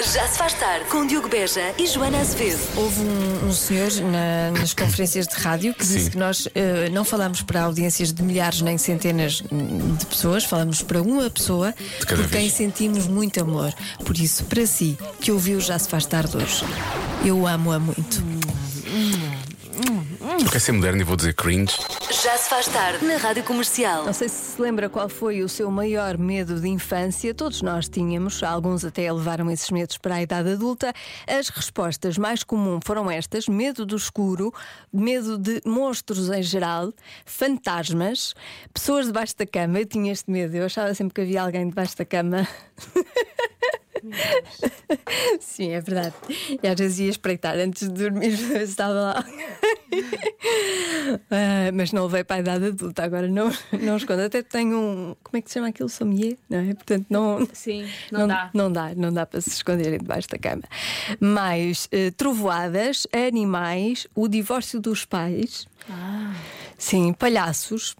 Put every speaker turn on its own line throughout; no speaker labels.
Já se faz tarde com Diogo Beja e Joana Azevedo.
Houve um, um senhor na- nas conferências de rádio que disse
Sim.
que nós eh, não falamos para audiências de milhares nem centenas hum, de pessoas, falamos para uma pessoa
cada
por quem
vez.
sentimos muito amor. Por isso, para si, que ouviu Já se faz tarde hoje, eu amo-a muito.
É ser moderno e vou dizer cringe.
Já se faz tarde na Rádio Comercial.
Não sei se se lembra qual foi o seu maior medo de infância. Todos nós tínhamos, alguns até levaram esses medos para a idade adulta. As respostas mais comuns foram estas: medo do escuro, medo de monstros em geral, fantasmas, pessoas debaixo da cama. Eu tinha este medo, eu achava sempre que havia alguém debaixo da cama. Sim, é verdade. E às vezes ia espreitar antes de dormir, estava lá. Ah, mas não levei para a idade adulta, agora não, não escondo. Até tenho um. Como é que se chama aquilo? Sommelier, não é? Portanto, não.
Sim, não dá.
Não dá, não dá para se esconderem debaixo da cama. Mais eh, trovoadas, animais, o divórcio dos pais. Sim, palhaços.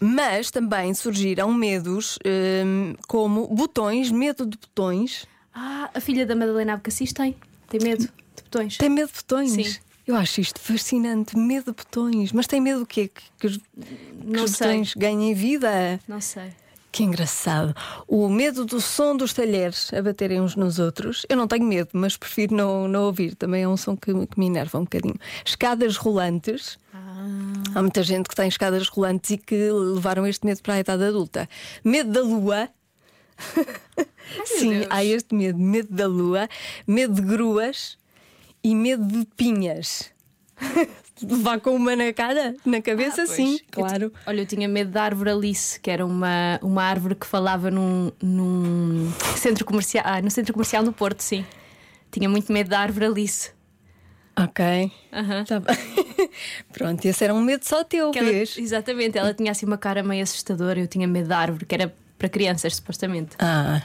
Mas também surgiram medos hum, como botões, medo de botões.
Ah, a filha da Madalena Abcacis tem. Tem medo de botões.
Tem medo de botões?
Sim.
Eu acho isto fascinante. Medo de botões. Mas tem medo do quê? Que, que os, que os
sei.
botões ganhem vida?
Não sei.
Que engraçado. O medo do som dos talheres a baterem uns nos outros. Eu não tenho medo, mas prefiro não, não ouvir. Também é um som que, que me enerva um bocadinho. Escadas rolantes. Há muita gente que tem escadas rolantes e que levaram este medo para a idade adulta. Medo da lua. Sim,
Deus.
há este medo. Medo da lua, medo de gruas e medo de pinhas. Levar com uma na cara, na cabeça,
Ah,
sim,
Eu
claro.
Olha, eu tinha medo da árvore Alice, que era uma, uma árvore que falava num, num centro comercial. Ah, no centro comercial no Porto, sim. Tinha muito medo da árvore Alice.
Ok.
Aham.
Tá bem. Pronto, esse era um medo só teu,
Que ela- exatamente, ela tinha assim uma cara meio assustadora. Eu tinha medo da árvore, que era para crianças, supostamente.
Ah,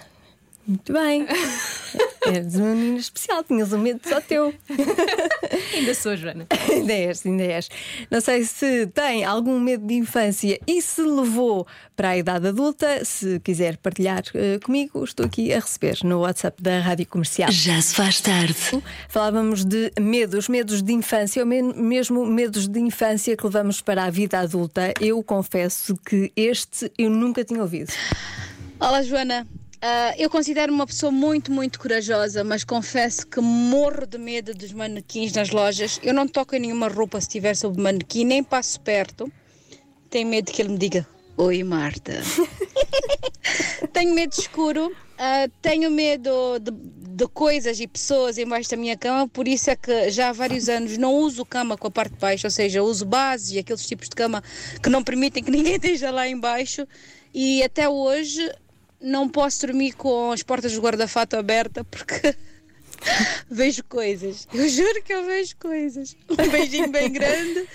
muito bem. Eres uma menina especial, tinhas um medo só teu.
Ainda sou, Joana.
ainda és, ainda és. Não sei se tem algum medo de infância e se levou para a idade adulta. Se quiser partilhar eh, comigo, estou aqui a receber no WhatsApp da Rádio Comercial.
Já se faz tarde.
Falávamos de medos, medos de infância, ou mesmo medos de infância que levamos para a vida adulta. Eu confesso que este eu nunca tinha ouvido.
Olá, Joana. Ah, eu considero uma pessoa muito, muito corajosa, mas confesso que morro de medo dos manequins nas lojas. Eu não toco em nenhuma roupa se estiver sob manequim, nem passo perto. Tenho medo que ele me diga: Oi, Marta. tenho medo escuro, ah, tenho medo de, de coisas e pessoas embaixo da minha cama, por isso é que já há vários anos não uso cama com a parte de baixo, ou seja, uso bases e aqueles tipos de cama que não permitem que ninguém esteja lá embaixo. E até hoje não posso dormir com as portas do guarda-fato abertas porque vejo coisas. Eu juro que eu vejo coisas. Um beijinho bem grande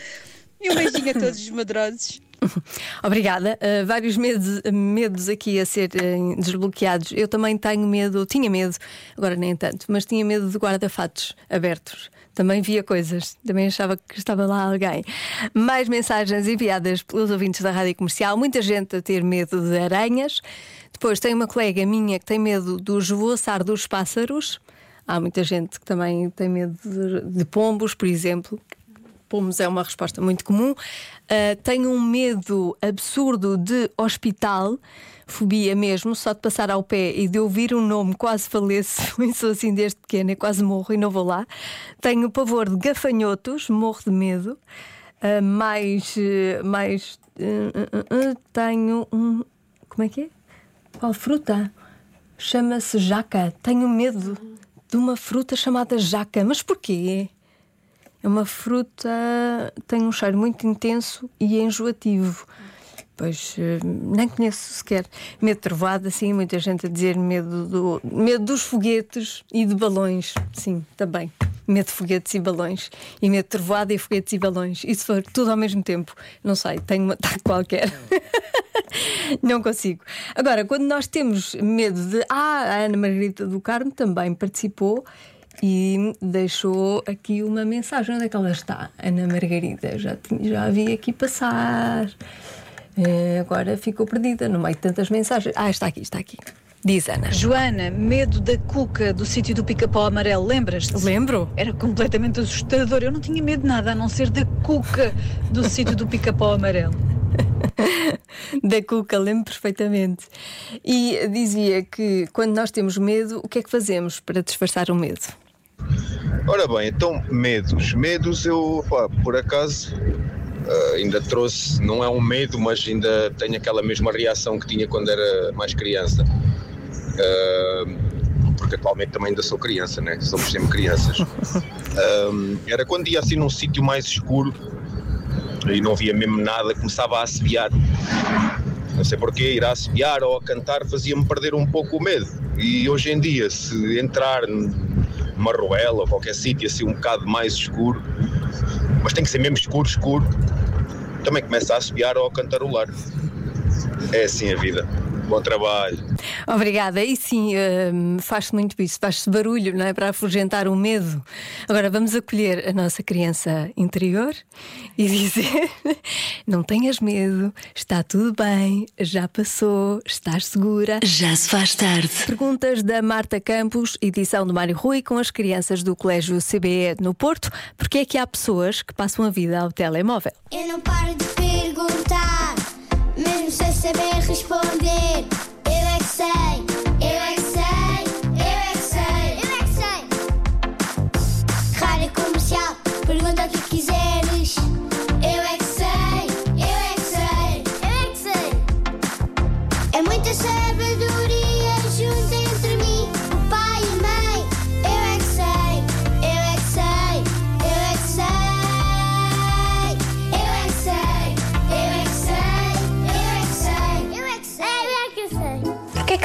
e um beijinho a todos os medrosos.
Obrigada. Uh, vários medos, medos aqui a serem desbloqueados. Eu também tenho medo, tinha medo, agora nem tanto, mas tinha medo de guarda-fatos abertos. Também via coisas, também achava que estava lá alguém. Mais mensagens enviadas pelos ouvintes da rádio comercial, muita gente a ter medo de aranhas. Depois tem uma colega minha que tem medo do esvoaçar dos pássaros. Há muita gente que também tem medo de, de pombos, por exemplo. Pomos é uma resposta muito comum. Uh, tenho um medo absurdo de hospital, fobia mesmo, só de passar ao pé e de ouvir um nome quase faleço. Eu sou assim desde pequena, quase morro e não vou lá. Tenho pavor de gafanhotos, morro de medo. Uh, mais. uh, mais uh, tenho um. Como é que é? Qual fruta? Chama-se jaca. Tenho medo de uma fruta chamada jaca. Mas porquê? É uma fruta, tem um cheiro muito intenso e enjoativo. Pois eh, nem conheço sequer. Medo de trovoada, sim, muita gente a dizer medo, do, medo dos foguetes e de balões. Sim, também. Medo de foguetes e balões. E medo de trovoada e foguetes e balões. E se for tudo ao mesmo tempo? Não sei, tenho um ataque qualquer. Não consigo. Agora, quando nós temos medo de. Ah, a Ana Margarida do Carmo também participou e deixou aqui uma mensagem. Onde é que ela está? Ana Margarida, já, já a vi aqui passar. Eh, agora ficou perdida no meio de tantas mensagens. Ah, está aqui, está aqui. Diz Ana.
Joana, medo da cuca do sítio do pica-pau amarelo, lembras-te?
Lembro?
Era completamente assustador. Eu não tinha medo de nada a não ser da cuca do sítio do pica-pau amarelo.
da Cuca, lembro perfeitamente. E dizia que quando nós temos medo, o que é que fazemos para disfarçar o medo?
Ora bem, então medos. Medos eu, pá, por acaso, ah, ainda trouxe, não é um medo, mas ainda tenho aquela mesma reação que tinha quando era mais criança. Porque atualmente também ainda sou criança, né? Somos sempre crianças. Era quando ia assim num sítio mais escuro e não via mesmo nada, começava a assobiar. Não sei porquê, ir a assobiar ou a cantar fazia-me perder um pouco o medo. E hoje em dia, se entrar numa ruela ou qualquer sítio assim um bocado mais escuro, mas tem que ser mesmo escuro, escuro, também começa a assobiar ou a cantarolar. É assim a vida. Bom trabalho.
Obrigada. E sim, hum, faz-se muito isso, faz-se barulho, não é? Para afugentar o medo. Agora vamos acolher a nossa criança interior e dizer: não tenhas medo, está tudo bem, já passou, estás segura.
Já se faz tarde.
Perguntas da Marta Campos, edição do Mário Rui, com as crianças do Colégio CBE no Porto. Porque é que há pessoas que passam a vida ao telemóvel?
Eu não paro de perguntar, saber responder. Eu é que sei,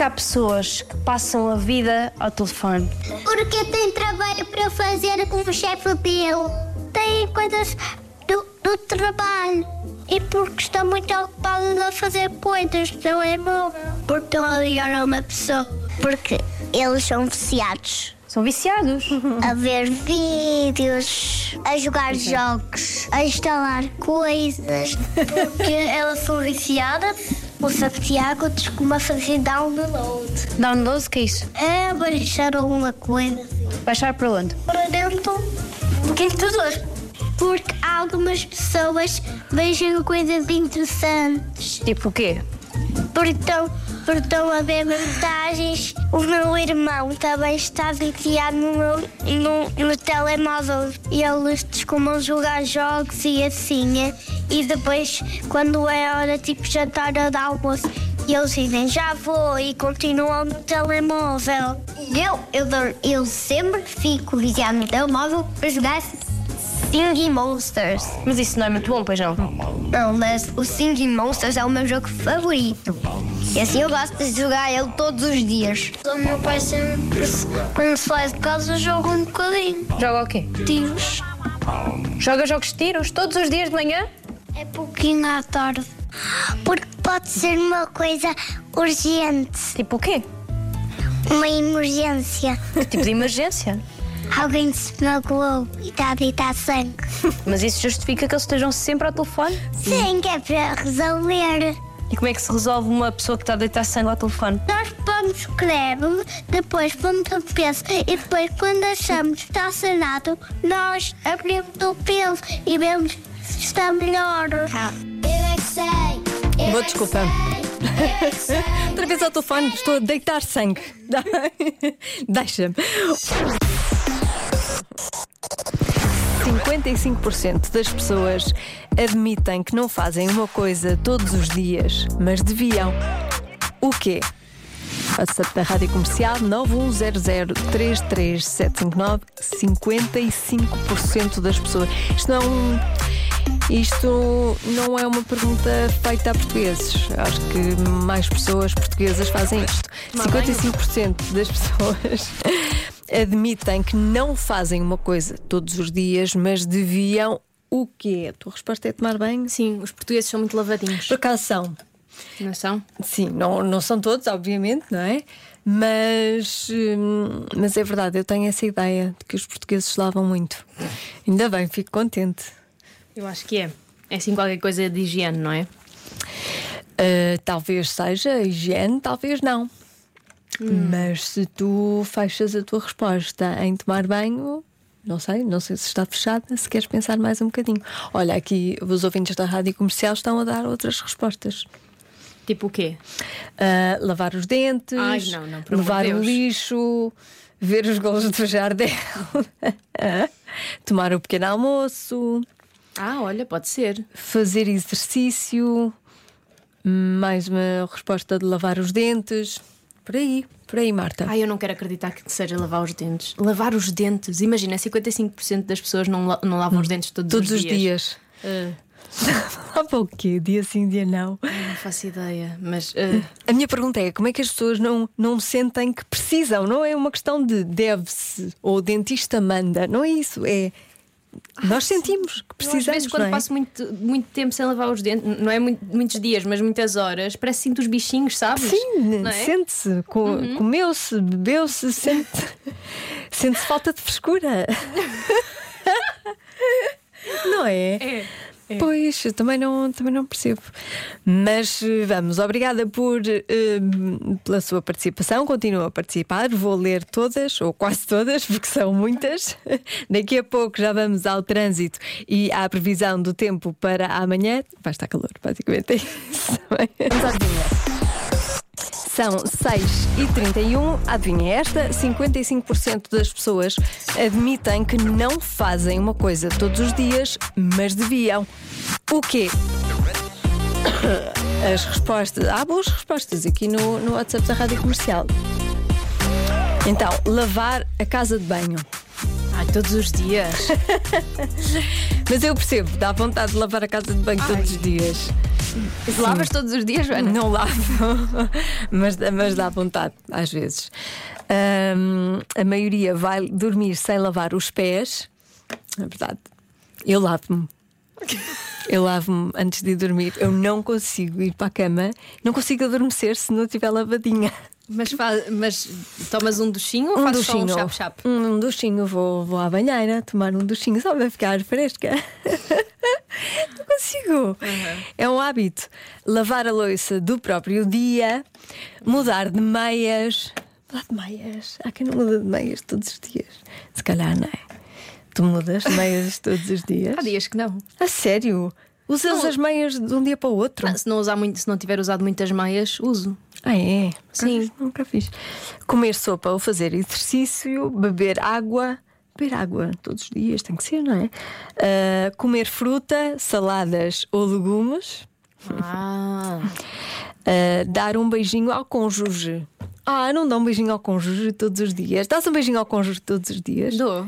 que
há pessoas que passam a vida ao telefone?
Porque tem trabalho para fazer com o chefe dele. Tem coisas do, do trabalho. E porque estão muito ocupados a fazer coisas, não é bom? Porque estão a ligar a uma pessoa. Porque eles são viciados.
São viciados.
A ver vídeos, a jogar jogos, a instalar coisas. Porque elas são viciadas. O Santiago costuma fazer download.
Download, o que é isso?
É baixar alguma coisa
Baixar para onde?
para dentro do computador. Porque algumas pessoas vejam coisas interessantes.
Tipo o quê?
Porque estão, estão a ver mensagens. O meu irmão também está viciado no, meu- no, no telemóvel. E eles costumam jogar jogos e assim. é. E depois, quando é hora tipo jantar ou de almoço, eles dizem já vou e continuam no telemóvel. Eu, eu, eu sempre fico viciado no telemóvel para jogar Singing Monsters.
Mas isso não é muito bom, pois não?
Não, mas o Singing Monsters é o meu jogo favorito. E assim eu gosto de jogar ele todos os dias. O meu pai sempre, quando faz de casa, joga um bocadinho.
Joga o quê?
Tiros.
Joga jogos de tiros todos os dias de manhã?
É pouquinho à tarde. Porque pode ser uma coisa urgente.
Tipo o quê?
Uma emergência.
Que tipo de emergência?
Alguém se magoou e está a deitar sangue.
Mas isso justifica que eles estejam sempre ao telefone?
Sim, que é para resolver.
E como é que se resolve uma pessoa que está a deitar sangue ao telefone?
Nós pomos creme, depois pomos o peso e depois, quando achamos que está sanado, nós abrimos o peso e vemos se está melhor. Eu é que sei. eu é que
desculpa.
sei, eu é que sei.
Outra vez ao telefone, estou a deitar sangue. Deixa-me. 55% das pessoas admitem que não fazem uma coisa todos os dias, mas deviam. O quê? WhatsApp da Rádio Comercial 910033759 55% das pessoas. Isto não, isto não é uma pergunta feita a portugueses. Acho que mais pessoas portuguesas fazem isto. 55% das pessoas admitem que não fazem uma coisa todos os dias, mas deviam. O quê? A tua resposta é tomar banho?
Sim, os portugueses são muito lavadinhos.
Por acaso são.
Não são?
Sim, não, não são todos, obviamente, não é? Mas, hum, mas é verdade, eu tenho essa ideia de que os portugueses se lavam muito. Ainda bem, fico contente.
Eu acho que é. É assim qualquer coisa de higiene, não é?
Uh, talvez seja higiene, talvez não. Mas se tu fechas a tua resposta em tomar banho, não sei, não sei se está fechada, se queres pensar mais um bocadinho. Olha, aqui os ouvintes da rádio comercial estão a dar outras respostas.
Tipo o quê?
Ah, lavar os dentes,
Ai, não, não,
levar o lixo, ver os golos do Jardel, tomar o pequeno almoço,
Ah, olha, pode ser.
fazer exercício, mais uma resposta de lavar os dentes. Por aí, por aí, Marta.
Ai, eu não quero acreditar que seja lavar os dentes. Lavar os dentes. Imagina, 55% das pessoas não, la- não lavam os dentes todos,
Todos
os
os
dias.
dias.
Ah,
Lava o quê? Dia sim, dia não.
não faço ideia. Mas ah,
A minha pergunta é: como é que as pessoas não, não sentem que precisam? Não é uma questão de deve-se ou o dentista manda, não é isso. É. Nós sentimos que
eu,
precisamos.
às vezes, quando
é?
passo muito, muito tempo sem lavar os dentes, não é muito- muitos dias, mas muitas horas, parece que sinto os bichinhos, sabes?
Sim,
é?
sente-se, co- comeu-se, bebeu-se, sente- sente-se falta de frescura. não é?
É.
Pois, eu também não, também não percebo. Mas eh, vamos, obrigada por, eh, pela sua participação. Continua a participar. Vou ler todas, ou quase todas, porque são muitas. Daqui a pouco já vamos ao trânsito e à previsão do tempo para amanhã. Vai estar calor, basicamente é isso. Vamos à. São 6h31. Adivinha esta: 55% das pessoas admitem que não fazem uma coisa todos os dias, mas deviam. O quê? As respostas. Há boas respostas aqui no, no WhatsApp da Rádio Comercial. Então, lavar a casa de banho.
Ai, todos os dias.
Mas eu percebo, dá vontade de lavar a casa de banho todos os dias.
Lavas todos os dias, Joana?
Não lavo, mas, mas dá vontade, às vezes. Ahm, a maioria vai dormir sem lavar os pés. É verdade. Eu lavo-me. Eu lavo-me antes de dormir. Eu não consigo ir para a cama, não consigo adormecer se não estiver lavadinha.
Mas, faz, mas tomas um duchinho ou
Um
fazes
duchinho.
só um chap-chap?
Um, duchinho, vou, vou à banheira tomar um duchinho só para ficar fresca. Não consigo. É um hábito. Lavar a louça do próprio dia, mudar de meias. Mudar de meias. Há quem não muda de meias todos os dias. Se calhar não é. Tu mudas de meias todos os dias?
Há dias que não.
A sério? Usas
Não.
as meias de um dia para o outro?
Ah, se, não usar muito, se não tiver usado muitas meias, uso.
Ah, é?
Sim.
Nunca, nunca fiz. Comer sopa ou fazer exercício, beber água. Beber água todos os dias, tem que ser, não é? Ah, comer fruta, saladas ou legumes.
Ah,
Ah, dar um beijinho ao cônjuge. Ah, não dá um beijinho ao cônjuge todos os dias. Dás um beijinho ao cônjuge todos os dias?
dou.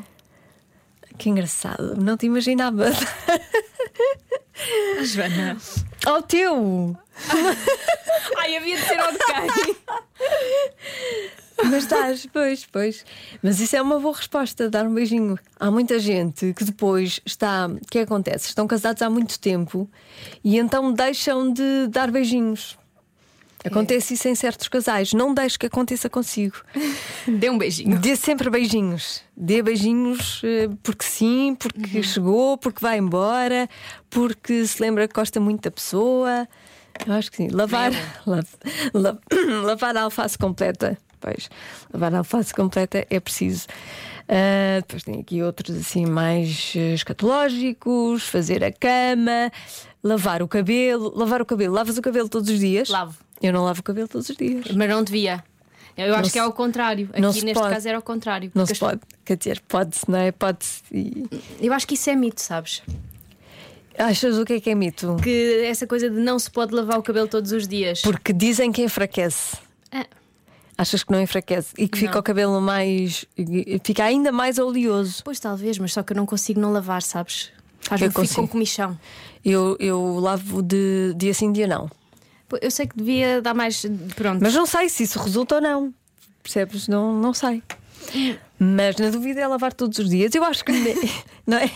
Que engraçado, não te imaginava.
Joana.
Ao teu!
Ai, havia de ser ao de quem?
Mas dás, pois, pois. Mas isso é uma boa resposta, dar um beijinho. Há muita gente que depois está. O que acontece? Estão casados há muito tempo e então deixam de dar beijinhos. Acontece isso em certos casais. Não deixe que aconteça consigo.
Dê um beijinho.
Dê sempre beijinhos. Dê beijinhos eh, porque sim, porque chegou, porque vai embora, porque se lembra que gosta muito da pessoa. Eu acho que sim. Lavar, la- la- lavar a alface completa. Pois, lavar a alface completa é preciso. Ah, depois tem aqui outros assim mais escatológicos, fazer a cama, lavar o cabelo. Lavar o cabelo. Lavas o cabelo todos os dias?
Lavo.
Eu não lavo o cabelo todos os dias.
Mas não devia. Eu acho
se-
que é ao contrário.
não
Aqui neste
pode.
caso era ao contrário.
Não se
as-
pode. Quer dizer, pode-se, não é? Pode-se. E-
Eu acho que isso é mito, sabes?
Achas o que é que é mito?
Que essa coisa de não se pode lavar o cabelo todos os dias.
Porque dizem que enfraquece.
Ah,
Achas que não enfraquece e que fica
Não.
o cabelo mais. fica ainda mais oleoso.
pois talvez, mas só que eu não consigo não lavar, sabes? Faz-me
Eu
fico com comichão.
Eu, eu lavo de dia sim, dia não.
Pô, Eu sei que devia dar mais. Pronto.
Mas não sei se isso resulta ou não. Percebes? Não, não sei. Mas na dúvida é lavar todos os dias. Eu acho que não é?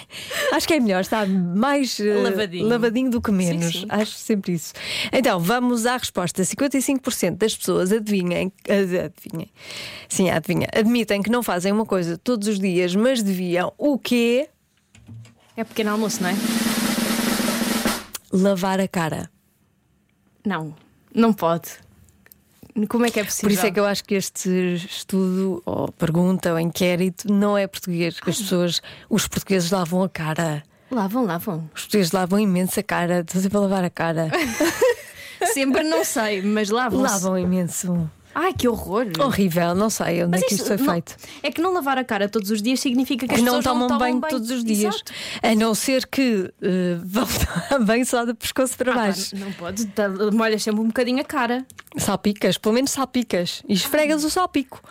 Acho que é melhor estar mais eh,
Lavadinho.
lavadinho do que menos.
sim.
Acho sempre isso. Então, vamos à resposta. 55% das pessoas adivinhem, ad- adivinhem. Sim, adivinha. Admitem que não fazem uma coisa todos os dias, mas deviam o quê?
É pequeno almoço, não é?
Lavar a cara.
Não, não pode. Como é que é possível?
Por isso é que eu acho que este estudo, ou pergunta, ou inquérito, não é português. Que as pessoas, os portugueses lavam a cara.
Lavam, lavam.
Os portugueses lavam imenso a cara. Estou sempre a lavar a cara.
Sempre não sei, mas lavam.
lavam imenso.
Ai, que horror.
Horrível, não sei onde
Mas
é que isto foi
não-
feito.
É que não lavar a cara todos os dias significa que as
não
pessoas
tomam
não
banho
tomam
todos os dias.
Exato.
A não ser que eh, vão tomar banho só do pescoço para
Ah,
baixo.
não podes, tá- molhas sempre um bocadinho a cara.
Salpicas, pelo menos salpicas. E esfregas o salpico.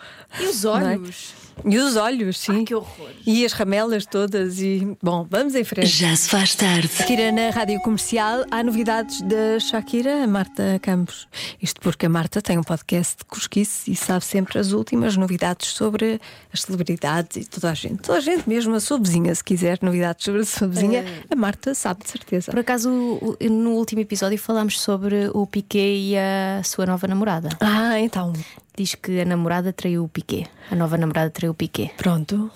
E os
Não é?
olhos?
E os olhos, sim.
Ai, que horror.
E as ramelas todas. E bom, vamos em frente.
Já se faz tarde.
Shakira na rádio comercial. Há novidades da Shakira, a Marta Campos. Isto porque a Marta tem um podcast de cosquice e sabe sempre as últimas novidades sobre as celebridades e toda a gente. Toda a gente mesmo, a sua vizinha, se quiser novidades sobre a sua vizinha, a Marta sabe de certeza.
Por acaso, no último episódio falámos sobre o Piquet e a sua nova namorada.
Ah, então,
Diz que a namorada traiu o Piquet. A nova namorada traiu o Piquet.
pronto.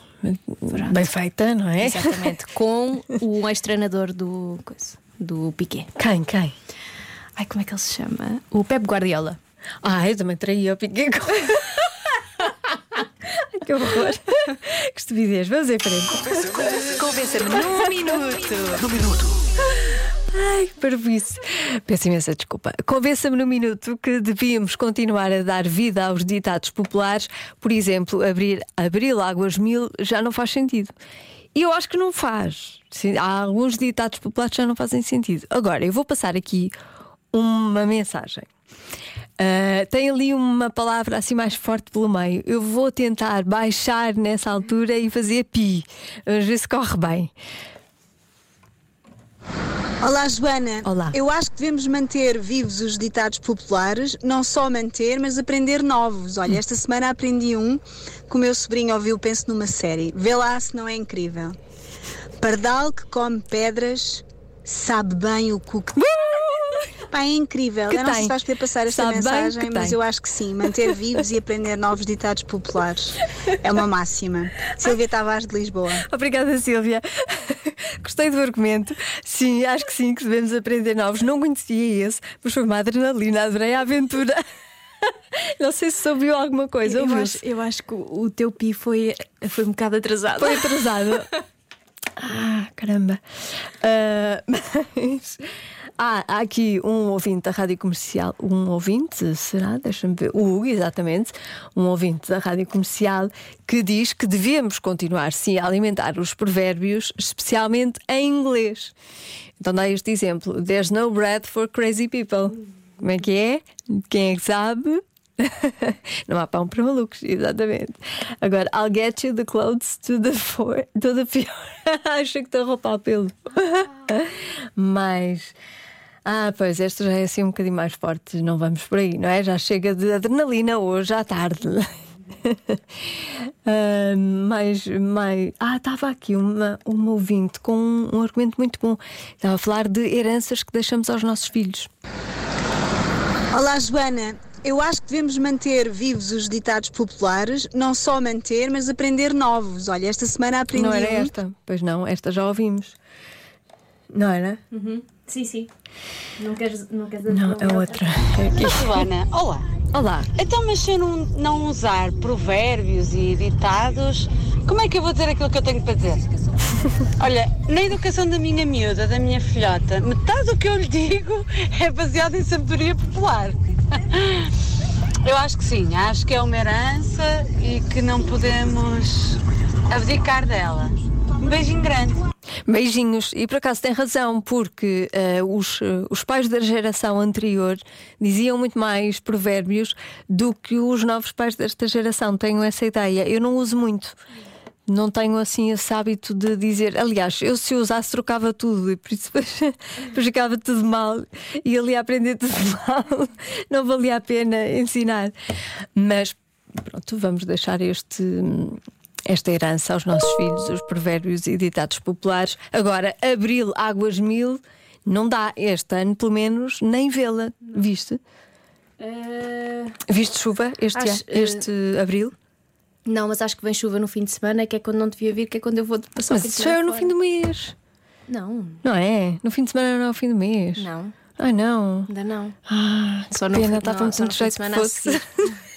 Bem feita, não é?
Exatamente. Com o ex-treinador do, coisa, do Piquet.
Quem, quem?
Ai, como é que ele se chama? O Pep Guardiola.
Ah, eu também traía o piquet que horror! Que estupidez, vamos em frente.
Convença-me num minuto.
Ai, que parvoíce. Peço imensa desculpa. Convença-me no minuto que devíamos continuar a dar vida aos ditados populares. Por exemplo, abrir, abrir Águas Mil já não faz sentido. E eu acho que não faz. Há alguns ditados populares que já não fazem sentido. Agora, eu vou passar aqui uma mensagem. Ah, tem ali uma palavra assim mais forte pelo meio. Eu vou tentar baixar nessa altura e fazer pi. Vamos ver se corre bem.
Olá, Joana.
Olá.
Eu acho que devemos manter vivos os ditados populares, não só manter, mas aprender novos. Olha, esta semana aprendi um que o meu sobrinho ouviu, penso numa série. Vê lá se não é incrível. Pardal que come pedras sabe bem o cu que. Pá, é incrível.
Que
eu não sei se vais poder passar esta
Sabe
mensagem, mas
tem.
eu acho que sim. Manter vivos e aprender novos ditados populares é uma máxima. Silvia Tavares de Lisboa.
Obrigada, Silvia. Gostei do argumento. Sim, acho que sim, que devemos aprender novos. Não conhecia esse, mas foi uma adrenalina, adorei a aventura. Não sei se ouviu alguma coisa.
Eu
ouviu-se?
acho, eu acho que o o teu pi foi, foi um bocado atrasado.
Foi atrasado. Ah, caramba. Ah, mas. Ah, há aqui um ouvinte da rádio comercial. Um ouvinte, será? Deixa-me ver. O Hugo, exatamente. Um ouvinte da rádio comercial que diz que devemos continuar, sim, a alimentar os provérbios, especialmente em inglês. Então dá este exemplo: There's no bread for crazy people. Como é que é? Quem é que sabe? Não há pão para malucos, exatamente. Agora, I'll get you the clothes to the for, to the pior. Acho que estou a roupar pelo. Mas. Ah, pois, esta já é assim um bocadinho mais forte, não vamos por aí, não é? Já chega de adrenalina hoje à tarde. Ah, mais, mais. Ah, estava aqui uma, uma ouvinte com um, um argumento muito bom. Estava a falar de heranças que deixamos aos nossos filhos.
Olá, Joana. Eu acho que devemos manter vivos os ditados populares, não só manter, mas aprender novos. Olha, esta semana aprendi
Não era esta? Pois não, esta já ouvimos. Não era?
Sim, sim. Não queres, não queres
Não, a outra. É aqui.
Joana, olá.
Olá.
Então, mas se eu não, não usar provérbios e ditados, como é que eu vou dizer aquilo que eu tenho para dizer? Olha, na educação da minha miúda, da minha filhota, metade do que eu lhe digo é baseado em sabedoria popular. Eu acho que sim, acho que é uma herança e que não podemos abdicar dela. Um beijinho grande.
Beijinhos. E por acaso tem razão, porque eh, os, eh, os pais da geração anterior diziam muito mais provérbios do que os novos pais desta geração. Tenho essa ideia. Eu não uso muito. Não tenho assim esse hábito de dizer. Aliás, eu se usasse trocava tudo e por isso ficava tudo mal e ali a aprender tudo mal. Não valia a pena ensinar. Mas pronto, vamos deixar este esta herança aos nossos filhos, os provérbios e ditados populares. Agora, abril, águas mil, não dá este ano, pelo menos, nem vê-la. Viste? Viste chuva este,
Acho,
ano- este abril?
Não, mas acho que vem chuva no fim de semana, que é quando não devia vir, que é quando eu vou passar o
Mas
fim de
é
semana
no
fora.
fim do mês,
Não,
não é? No fim de semana não é o fim do mês.
não.
Ai não.
Ainda não.
Ah,
Só no
pena,
fim-
estava
não,
muito
no
jeito que fosse.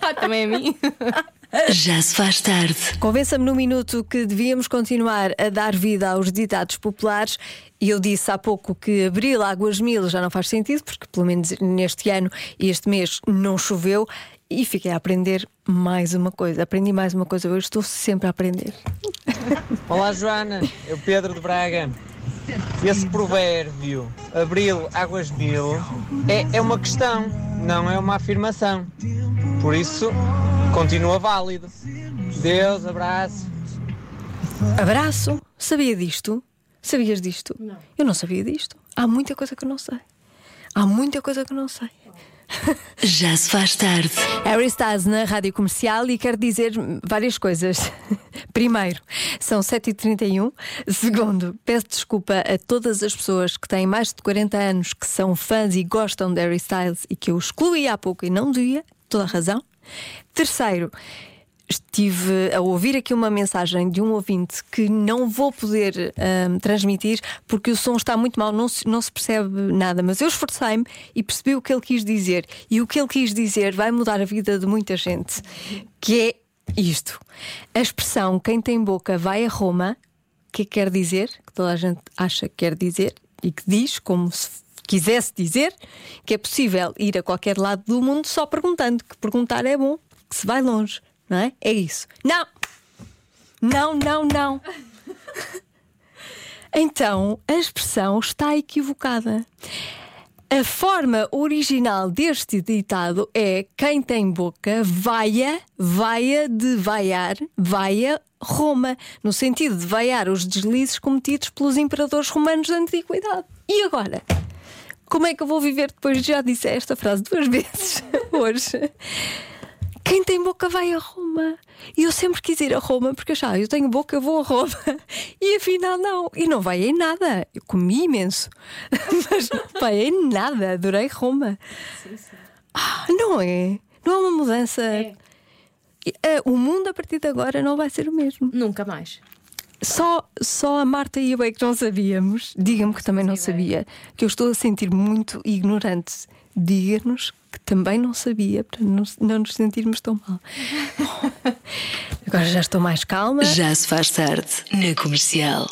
Ah, também a mim.
Já se faz tarde.
Convença-me num minuto que devíamos continuar a dar vida aos ditados populares. E eu disse há pouco que abril, águas mil já não faz sentido, porque pelo menos neste ano e este mês não choveu. E fiquei a aprender mais uma coisa. Aprendi mais uma coisa. Eu estou sempre a aprender.
Olá Joana, é o Pedro de Braga. Esse provérbio, abril, águas mil, é, é uma questão, não é uma afirmação. Por isso, continua válido. Deus, abraço.
Abraço. Sabia disto? Sabias disto? Não. Eu não sabia disto. Há muita coisa que eu não sei. Há muita coisa que eu não sei.
Já se faz tarde.
Harry Styles na rádio comercial e quer dizer várias coisas. Primeiro, são 7h31. Segundo, peço desculpa a todas as pessoas que têm mais de 40 anos que são fãs e gostam de Harry Styles e que eu excluí há pouco e não devia, toda a razão. Terceiro, estive a ouvir aqui uma mensagem de um ouvinte que não vou poder ahm, transmitir porque o som está muito mal, não se, não se percebe nada, mas eu esforcei-me e percebi o que ele quis dizer. E o que ele quis dizer vai mudar a vida de muita gente, que é isto. A expressão quem tem boca vai a Roma, que quer dizer? Que toda a gente acha que quer dizer e que diz como se quisesse dizer que é possível ir a qualquer lado do mundo só perguntando, que perguntar é bom, que se vai longe, não é? É isso. Não! Não, não, não. Então, a expressão está equivocada. A forma original deste ditado é quem tem boca vaia, vaia de vaiar, vaia Roma, no sentido de vaiar os deslizes cometidos pelos imperadores romanos da antiguidade. E agora? Como é que eu vou viver depois de já disse esta frase duas vezes hoje? Quem tem boca vai a Roma. E eu sempre quis ir a Roma porque já eu tenho boca, eu vou a Roma. E afinal não. E não vai em nada. Eu comi imenso. Mas não vai em nada. Adorei Roma. Ah, não é? Não é uma mudança. E, eh, O mundo a partir de agora não vai ser o mesmo.
Nunca mais.
Só, só a Marta e eu é que não sabíamos. Diga-me que também não sabia. Que eu estou a sentir muito ignorante. Diga-nos que também não sabia, para não, não nos sentirmos tão mal. Agora já estou mais calma.
Já se faz tarde. Na comercial.